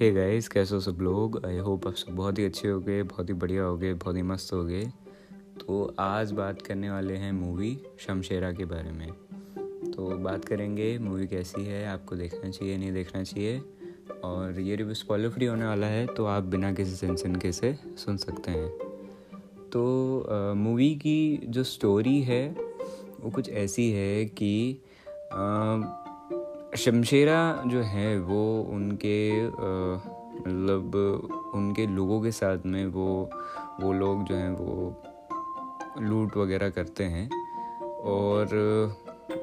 Hey guys कैसे हो सब लोग? आई होप आप सब बहुत ही अच्छे हो गए बहुत ही बढ़िया हो गए बहुत ही मस्त हो गए तो आज बात करने वाले हैं मूवी शमशेरा के बारे में। तो बात करेंगे मूवी कैसी है, आपको देखना चाहिए, नहीं देखना चाहिए। और ये रिव्यू स्पॉइलर फ्री होने वाला है तो आप बिना किसी टेंशन के से सुन सकते हैं। तो मूवी की जो स्टोरी है, वो कुछ ऐसी है कि शमशेरा जो है वो उनके मतलब उनके लोगों के साथ में वो वो लोग जो हैं वो लूट वगैरह करते हैं। और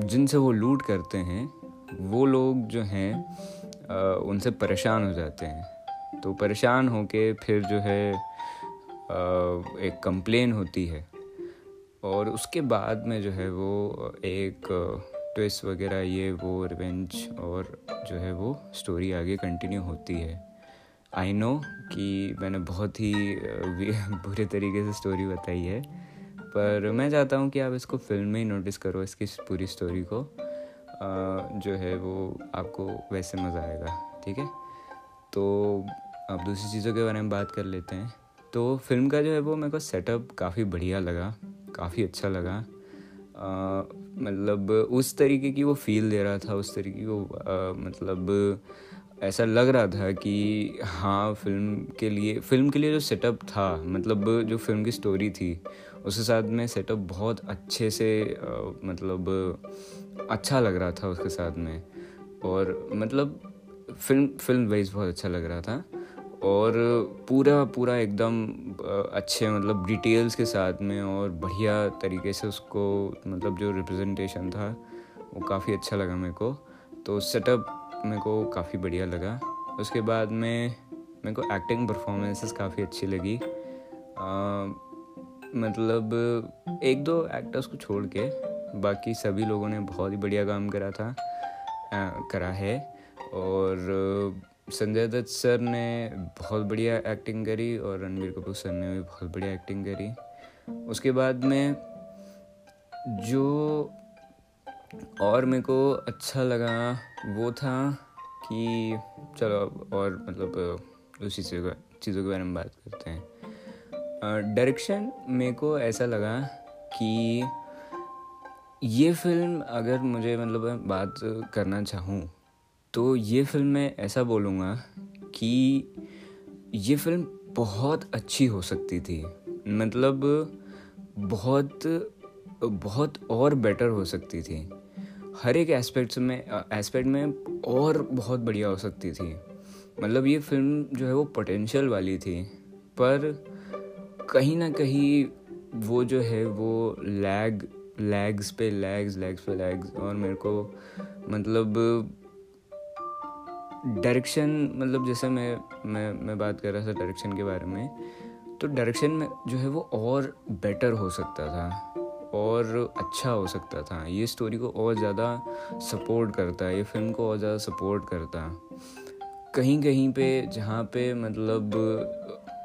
जिनसे वो लूट करते हैं, वो लोग जो हैं उनसे परेशान हो जाते हैं। तो परेशान होके फिर जो है एक कंप्लेन होती है। और उसके बाद में जो है वो एक ट्विस्ट वगैरह, ये वो रिवेंज और जो है वो स्टोरी आगे कंटिन्यू होती है। आई नो कि मैंने बहुत ही बुरे तरीके से स्टोरी बताई है, पर मैं चाहता हूँ कि आप इसको फ़िल्म में ही नोटिस करो, इसकी पूरी स्टोरी को। जो है वो आपको वैसे मज़ा आएगा, ठीक है? तो अब दूसरी चीज़ों के बारे में बात कर लेते हैं। तो फ़िल्म का जो है वो मेरे को सेटअप काफ़ी बढ़िया लगा, काफ़ी अच्छा लगा। मतलब उस तरीके की वो फील दे रहा था उस तरीके को मतलब ऐसा लग रहा था कि हाँ फ़िल्म के लिए फ़िल्म के लिए जो सेटअप था मतलब जो फ़िल्म की स्टोरी थी उसके साथ में सेटअप बहुत अच्छे से आ, मतलब अच्छा लग रहा था उसके साथ में। और मतलब फ़िल्म फ़िल्म वाइज बहुत अच्छा लग रहा था। और पूरा पूरा एकदम अच्छे मतलब डिटेल्स के साथ में और बढ़िया तरीके से उसको मतलब जो रिप्रेजेंटेशन था वो काफ़ी अच्छा लगा मेरे को। तो सेटअप मेरे को काफ़ी बढ़िया लगा। उसके बाद में मेरे को एक्टिंग परफॉर्मेंसेस काफ़ी अच्छी लगी। आ, मतलब एक दो एक्टर्स को छोड़ के बाकी सभी लोगों ने बहुत ही बढ़िया काम करा था आ, करा है। और संजय दत्त सर ने बहुत बढ़िया एक्टिंग करी और रणबीर कपूर सर ने भी बहुत बढ़िया एक्टिंग करी। उसके बाद में जो और मेरे को अच्छा लगा वो था कि चलो और मतलब दूसरी चीज़ों चीज़ों के बारे में बात करते हैं। डायरेक्शन मेरे को ऐसा लगा कि ये फ़िल्म अगर मुझे मतलब बात करना चाहूँ तो ये फ़िल्म मैं ऐसा बोलूँगा कि ये फ़िल्म बहुत अच्छी हो सकती थी। मतलब बहुत बहुत और बेटर हो सकती थी। हर एक एस्पेक्ट में एस्पेक्ट में और बहुत बढ़िया हो सकती थी। मतलब ये फ़िल्म जो है वो पोटेंशियल वाली थी, पर कहीं ना कहीं वो जो है वो लैग, लैग्स पे, लैग्स लैग्स पे, लैग्स, और मेरे को मतलब डायरेक्शन मतलब जैसे मैं मैं मैं बात कर रहा था डायरेक्शन के बारे में तो डायरेक्शन में जो है वो और बेटर हो सकता था और अच्छा हो सकता था। ये स्टोरी को और ज़्यादा सपोर्ट करता ये फ़िल्म को और ज़्यादा सपोर्ट करता। कहीं कहीं पे जहाँ पे मतलब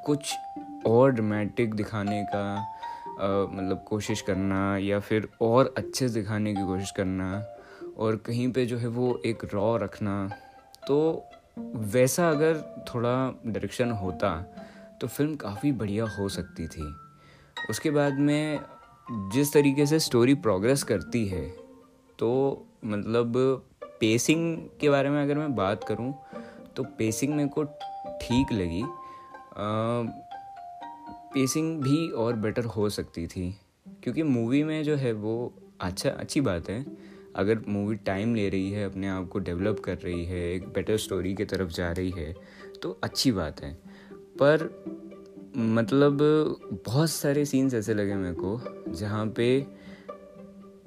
कुछ और ड्रामेटिक दिखाने का आ, मतलब कोशिश करना या फिर और अच्छे से दिखाने की कोशिश करना और कहीं पे जो है वो एक रॉ रखना। तो वैसा अगर थोड़ा डायरेक्शन होता तो फ़िल्म काफ़ी बढ़िया हो सकती थी। उसके बाद में जिस तरीके से स्टोरी प्रोग्रेस करती है तो मतलब पेसिंग के बारे में अगर मैं बात करूँ तो पेसिंग मेरे को ठीक लगी। पेसिंग भी और बेटर हो सकती थी, क्योंकि मूवी में जो है वो अच्छा अच्छी बात है। अगर मूवी टाइम ले रही है, अपने आप को डेवलप कर रही है, एक बेटर स्टोरी की तरफ़ जा रही है तो अच्छी बात है। पर मतलब बहुत सारे सीन्स ऐसे लगे मेरे को, जहाँ पे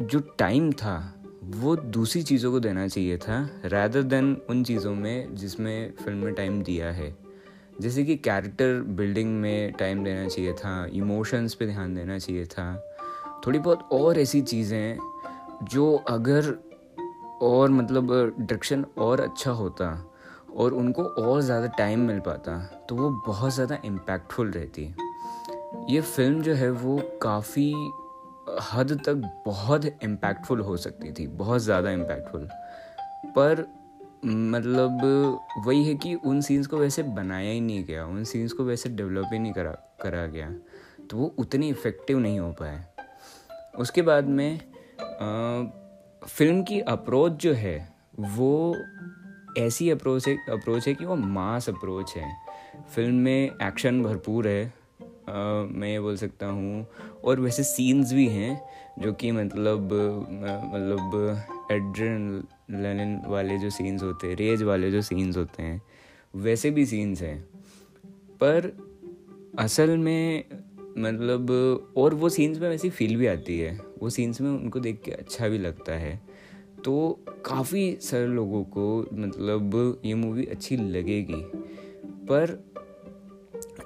जो टाइम था, वो दूसरी चीज़ों को देना चाहिए था रैदर देन उन चीज़ों में जिसमें फ़िल्म में टाइम दिया है। जैसे कि कैरेक्टर बिल्डिंग में टाइम देना चाहिए था इमोशंस पे ध्यान देना चाहिए था। थोड़ी बहुत और ऐसी चीज़ें जो अगर और मतलब डायरेक्शन और अच्छा होता और उनको और ज़्यादा टाइम मिल पाता तो वो बहुत ज़्यादा इम्पैक्टफुल रहती। ये फ़िल्म जो है वो काफ़ी हद तक बहुत इम्पैक्टफुल हो सकती थी, बहुत ज़्यादा इम्पैक्टफुल पर मतलब वही है कि उन सीन्स को वैसे बनाया ही नहीं गया, उन सीन्स को वैसे डेवलप ही नहीं करा करा गया तो वो उतनी इफ़ेक्टिव नहीं हो पाए। उसके बाद में फ़िल्म की अप्रोच जो है वो ऐसी अप्रोच है अप्रोच है कि वो मास अप्रोच है। फ़िल्म में एक्शन भरपूर है आ, मैं ये बोल सकता हूँ। और वैसे सीन्स भी हैं जो कि मतलब मतलब एड्रेन वाले जो सीन्स होते हैं रेज वाले जो सीन्स होते हैं वैसे भी सीन्स हैं। पर असल में मतलब और वो सीन्स में वैसी फील भी आती है। वो सीन्स में उनको देख के अच्छा भी लगता है। तो काफ़ी सारे लोगों को मतलब ये मूवी अच्छी लगेगी। पर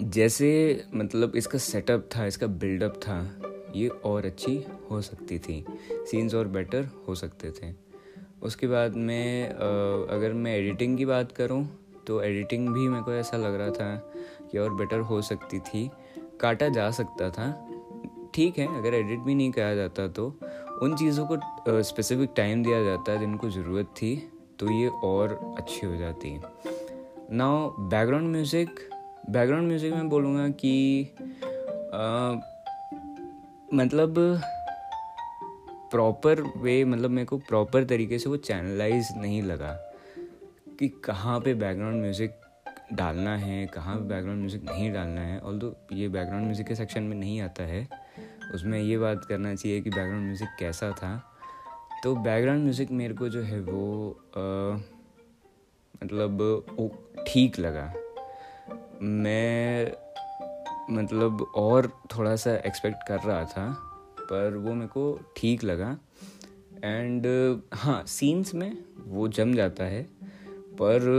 जैसे मतलब इसका सेटअप था, इसका बिल्डअप था, ये और अच्छी हो सकती थी। सीन्स और बेटर हो सकते थे। उसके बाद में अगर मैं एडिटिंग की बात करूँ तो एडिटिंग भी मेरे को ऐसा लग रहा था कि और बेटर हो सकती थी। काटा जा सकता था ठीक है अगर एडिट भी नहीं किया जाता तो। उन चीज़ों को स्पेसिफिक टाइम दिया जाता है जिनको ज़रूरत थी तो ये और अच्छी हो जाती now background music background music में बोलूँगा कि आ, मतलब प्रॉपर वे मतलब मेरे को प्रॉपर तरीके से वो चैनलाइज नहीं लगा कि कहाँ पे बैकग्राउंड म्यूज़िक डालना है कहाँ पे बैकग्राउंड म्यूज़िक नहीं डालना है ऑल ये बैकग्राउंड म्यूज़िक के सेक्शन में नहीं आता है। उसमें ये बात करना चाहिए कि बैकग्राउंड म्यूज़िक कैसा था। तो बैकग्राउंड म्यूज़िक मेरे को जो है वो आ, मतलब ठीक लगा। मैं मतलब और थोड़ा सा एक्सपेक्ट कर रहा था पर वो मेरे को ठीक लगा। एंड हाँ सीन्स में वो जम जाता है पर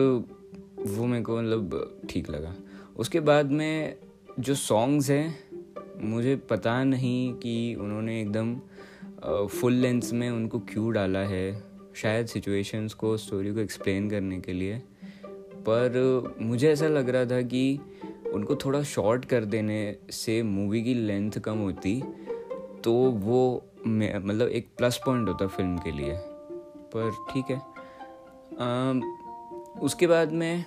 वो मेरे को मतलब ठीक लगा। उसके बाद में जो सॉन्ग्स हैं मुझे पता नहीं कि उन्होंने एकदम फुल लेंथ में उनको क्यों डाला है शायद सिचुएशंस को स्टोरी को एक्सप्लेन करने के लिए। पर मुझे ऐसा लग रहा था कि उनको थोड़ा शॉर्ट कर देने से मूवी की लेंथ कम होती तो वो मतलब एक प्लस पॉइंट होता फ़िल्म के लिए। पर ठीक है। आ, उसके बाद में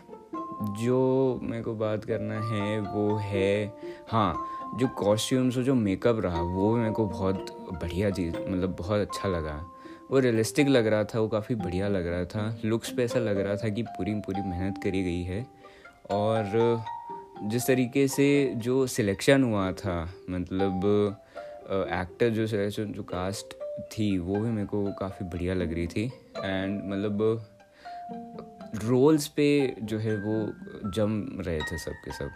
जो मेरे को बात करना है वो है हाँ जो कॉस्ट्यूम्स और जो मेकअप रहा, वो मेरे को बहुत बढ़िया चीज़ मतलब बहुत अच्छा लगा। वो रियलिस्टिक लग रहा था, वो काफ़ी बढ़िया लग रहा था। लुक्स पे ऐसा लग रहा था कि पूरी पूरी मेहनत करी गई है। और जिस तरीके से जो सिलेक्शन हुआ था मतलब एक्टर जो सिलेक्शन जो कास्ट थी, वो भी मेरे को काफ़ी बढ़िया लग रही थी। एंड मतलब रोल्स पे जो है वो जम रहे थे सब के सब।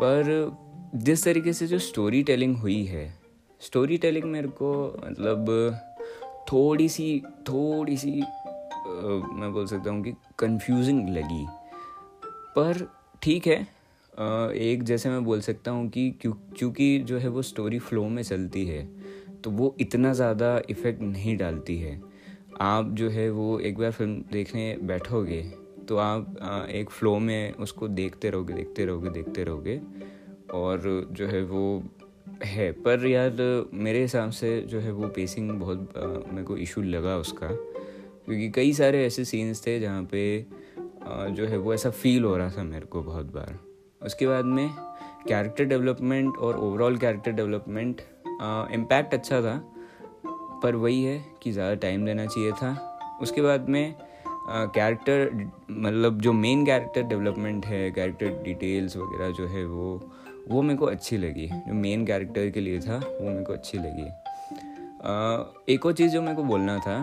पर जिस तरीके से जो स्टोरी टेलिंग हुई है स्टोरी टेलिंग मेरे को मतलब थोड़ी सी थोड़ी सी मैं बोल सकता हूँ कि कंफ्यूजिंग लगी। पर ठीक है एक जैसे मैं बोल सकता हूँ कि क्यों, क्योंकि जो है वो स्टोरी फ्लो में चलती है तो वो इतना ज़्यादा इफ़ेक्ट नहीं डालती है। आप जो है वो एक बार फ़िल्म देखने बैठोगे तो आप एक फ़्लो में उसको देखते रहोगे देखते रहोगे देखते रहोगे और जो है वो है, पर यार मेरे हिसाब से जो है वो पेसिंग बहुत मेरे को इशू लगा उसका। क्योंकि कई सारे ऐसे सीन्स थे जहाँ पे जो है वो ऐसा फील हो रहा था मेरे को बहुत बार। उसके बाद में कैरेक्टर डेवलपमेंट और ओवरऑल कैरेक्टर डेवलपमेंट इम्पैक्ट अच्छा था, पर वही है कि ज़्यादा टाइम देना चाहिए था। उसके बाद में कैरेक्टर मतलब जो मेन कैरेक्टर डेवलपमेंट है कैरेक्टर डिटेल्स वगैरह जो है वो वो मेरे को अच्छी लगी। जो मेन कैरेक्टर के लिए था, वो मेरे को अच्छी लगी। एक और चीज़ जो मेरे को बोलना था,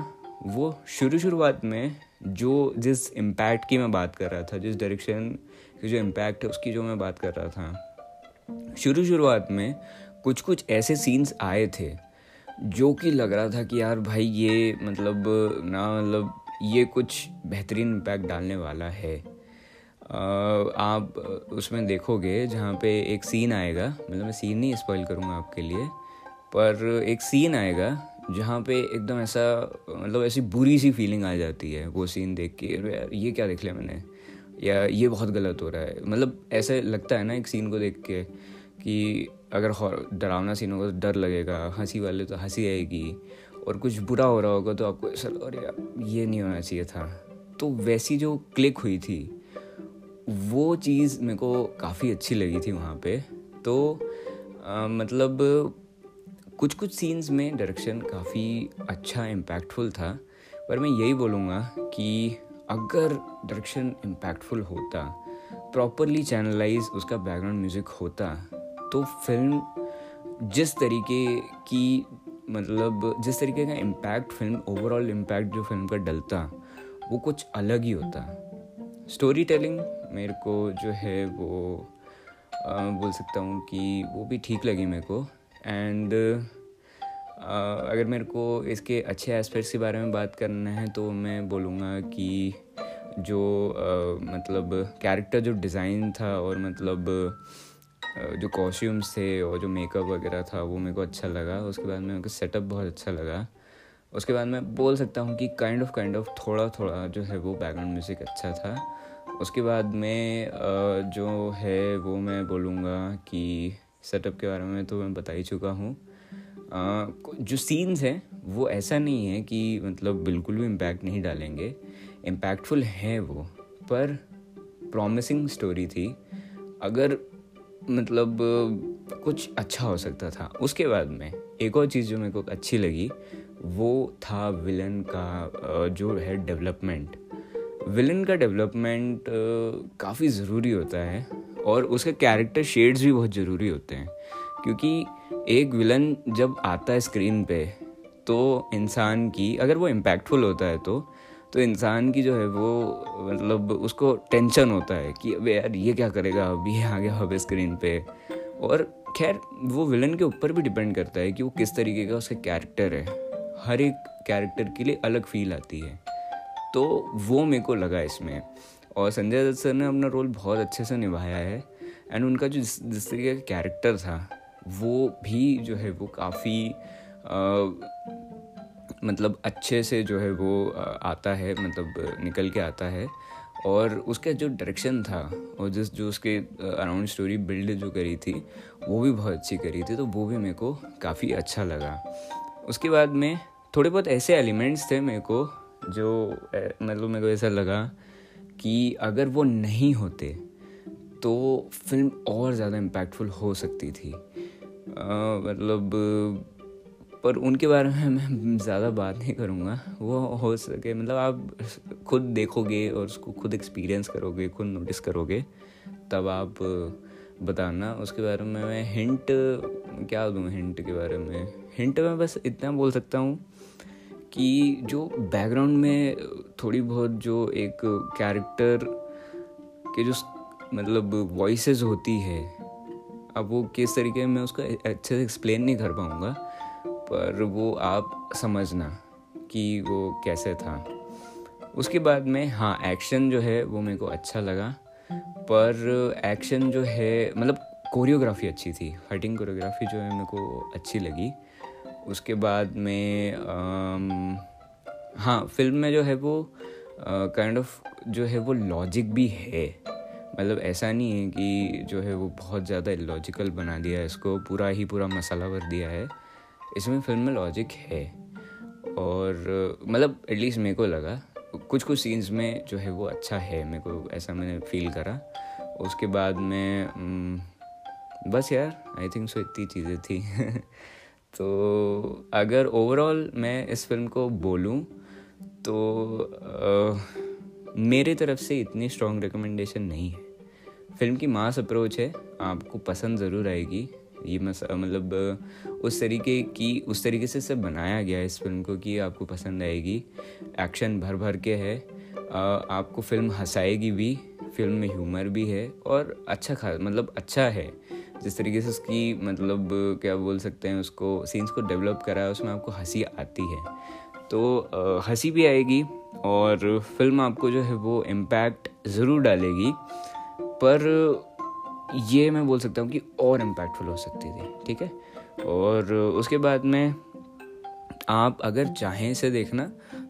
वो शुरू शुरुआत में जो जिस इम्पैक्ट की मैं बात कर रहा था, जिस डायरेक्शन की जो इम्पैक्ट है, उसकी जो मैं बात कर रहा था, शुरू शुरुआत में कुछ कुछ ऐसे सीन्स आए थे, जो कि लग रहा था कि यार भाई ये मतलब ना मतलब ये कुछ बेहतरीन इम्पैक्ट डालने वाला है। आप उसमें देखोगे जहाँ पे एक सीन आएगा। मतलब मैं सीन नहीं स्पॉइल करूँगा आपके लिए, पर एक सीन आएगा जहाँ पे एकदम ऐसा मतलब ऐसी बुरी सी फीलिंग आ जाती है वो सीन देख के। यार, ये क्या देख लिया मैंने? या ये बहुत गलत हो रहा है? मतलब ऐसे लगता है ना एक सीन को देख के कि अगर डरावना सीन होगा तो डर लगेगा, हँसी वाले तो हँसी आएगी। और कुछ बुरा हो रहा होगा तो आपको ऐसा अरे यार, ये नहीं होना चाहिए था। तो वैसी जो क्लिक हुई थी वो चीज़ मेरे को काफ़ी अच्छी लगी थी वहाँ पे। तो आ, मतलब कुछ कुछ सीन्स में डायरेक्शन काफ़ी अच्छा इम्पैक्टफुल था। पर मैं यही बोलूँगा कि अगर डायरेक्शन इम्पैक्टफुल होता प्रॉपरली चैनलाइज उसका बैकग्राउंड म्यूज़िक होता तो फ़िल्म जिस तरीके की मतलब जिस तरीके का इम्पैक्ट फ़िल्म ओवरऑल इम्पैक्ट जो फ़िल्म का डलता वो कुछ अलग ही होता। स्टोरी टेलिंग मेरे को जो है वो आ, बोल सकता हूँ कि वो भी ठीक लगी मेरे को। एंड अगर मेरे को इसके अच्छे एस्पेक्ट्स के बारे में बात करना है तो मैं बोलूँगा कि जो आ, मतलब कैरेक्टर जो डिज़ाइन था और मतलब जो कॉस्ट्यूम्स थे और जो मेकअप वगैरह था वो मेरे को अच्छा लगा। उसके बाद मेरे को सेटअप बहुत अच्छा लगा। उसके बाद मैं बोल सकता हूँ कि काइंड ऑफ़ काइंड ऑफ़ थोड़ा थोड़ा जो है वो बैकग्राउंड म्यूज़िक अच्छा था। उसके बाद में जो है वो मैं बोलूँगा कि सेटअप के बारे में तो मैं बता ही चुका हूँ। जो सीन्स हैं, वो ऐसा नहीं है कि मतलब बिल्कुल भी इम्पैक्ट नहीं डालेंगे। इम्पैक्टफुल है वो, पर प्रॉमिसिंग स्टोरी थी। अगर मतलब कुछ अच्छा हो सकता था। उसके बाद में एक और चीज़ जो मेरे को अच्छी लगी, वो था विलन का जो है डेवलपमेंट विलन का डेवलपमेंट काफ़ी ज़रूरी होता है और उसके कैरेक्टर शेड्स भी बहुत ज़रूरी होते हैं। क्योंकि एक विलन जब आता है स्क्रीन पे तो इंसान की, अगर वो इम्पैक्टफुल होता है तो तो इंसान की जो है वो मतलब उसको टेंशन होता है कि अबे यार ये क्या करेगा अभी आ गया अब स्क्रीन पे। और खैर, वो विलन के ऊपर भी डिपेंड करता है कि वो किस तरीके का उसका कैरेक्टर है। हर एक कैरेक्टर के लिए अलग फील आती है। तो वो मेरे को लगा इसमें। और संजय दत्त सर ने अपना रोल बहुत अच्छे से निभाया है। एंड उनका जो जिस जिस तरीके का कैरेक्टर था, वो भी जो है वो काफ़ी मतलब अच्छे से जो है वो आता है मतलब निकल के आता है। और उसका जो डायरेक्शन था, और जिस, जो उसके अराउंड स्टोरी बिल्ड जो करी थी, वो भी बहुत अच्छी करी थी तो वो भी मेरे को काफ़ी अच्छा लगा। उसके बाद में थोड़े बहुत ऐसे एलिमेंट्स थे मेरे को जो मतलब मेरे को ऐसा लगा कि अगर वो नहीं होते तो फ़िल्म और ज़्यादा इम्पैक्टफुल हो सकती थी। मतलब पर उनके बारे में मैं ज़्यादा बात नहीं करूँगा। वो हो सके मतलब आप खुद देखोगे और उसको खुद एक्सपीरियंस करोगे, खुद नोटिस करोगे, तब आप बताना। उसके बारे में मैं हिंट क्या दूँ हिंट के बारे में? हिंट में बस इतना बोल सकता हूँ कि जो बैकग्राउंड में, थोड़ी बहुत जो एक कैरेक्टर के जो मतलब वॉइसेस होती है, अब वो किस तरीके में उसको अच्छे से एक्सप्लेन नहीं कर पाऊँगा, पर वो आप समझना कि वो कैसे था। उसके बाद में हाँ एक्शन जो है, वो मेरे को अच्छा लगा, पर एक्शन जो है मतलब कोरियोग्राफी अच्छी थी फाइटिंग कोरियोग्राफी जो है, मेरे को अच्छी लगी। उसके बाद में हाँ फ़िल्म में जो है वो काइंड ऑफ़ जो है वो लॉजिक भी है। मतलब ऐसा नहीं है कि जो है वो बहुत ज़्यादा लॉजिकल बना दिया है, इसको पूरा ही पूरा मसाला भर दिया है। इसमें फ़िल्म में लॉजिक है। और मतलब एटलीस्ट मेरे को लगा कुछ कुछ सीन्स में जो है वो अच्छा है, मेरे को ऐसा मैंने फील करा। उसके बाद में बस यार आई थिंक सो इतनी चीज़ें थी। तो अगर ओवरऑल मैं इस फ़िल्म को बोलूँ तो आ, मेरे तरफ़ से इतनी स्ट्रॉन्ग रिकमेंडेशन नहीं है। फ़िल्म की मास अप्रोच है आपको पसंद ज़रूर आएगी। ये मतलब उस तरीके की उस तरीके से सब बनाया गया है इस फ़िल्म को कि आपको पसंद आएगी। एक्शन भर भर के है। आपको फ़िल्म हंसाएगी भी फ़िल्म में ह्यूमर भी है और अच्छा खा मतलब अच्छा है। जिस तरीके से उसकी मतलब क्या बोल सकते हैं उसको सीन्स को डेवलप करा है, उसमें आपको हँसी आती है। तो हँसी भी आएगी और फ़िल्म आपको जो है वो इम्पैक्ट ज़रूर डालेगी। पर ये मैं बोल सकता हूँ कि और इम्पैक्टफुल हो सकती थी, ठीक है? और उसके बाद में आप अगर चाहें इसे देखना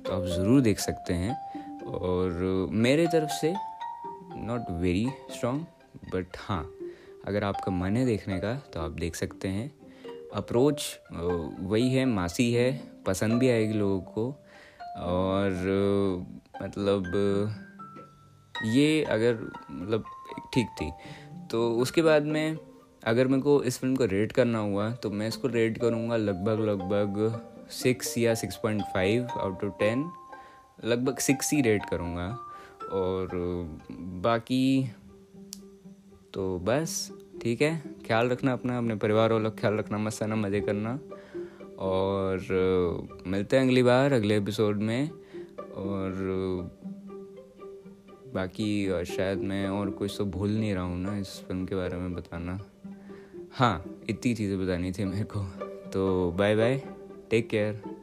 तो आप ज़रूर देख सकते हैं। और मेरे तरफ़ से नॉट वेरी स्ट्रॉन्ग बट हाँ अगर आपका मन है देखने का तो आप देख सकते हैं। अप्रोच वही है, मासी है, पसंद भी आएगी लोगों को। और मतलब ये अगर मतलब ठीक थी। तो उसके बाद में, अगर मेरे को इस फ़िल्म को रेट करना हुआ तो मैं इसको रेट करूँगा लगभग लगभग सिक्स या six point five out of ten. लगभग सिक्स ही रेट करूँगा। और, बाकी तो बस, ठीक है? ख्याल रखना अपना, अपने परिवार वालों का ख्याल रखना मस्त ना मज़े करना। और मिलते हैं अगली बार, अगले एपिसोड में। और बाकी शायद मैं और कुछ तो भूल नहीं रहा हूँ ना इस फ़िल्म के बारे में बताना। हाँ इतनी चीज़ें बतानी थी मेरे को। तो बाय बाय टेक केयर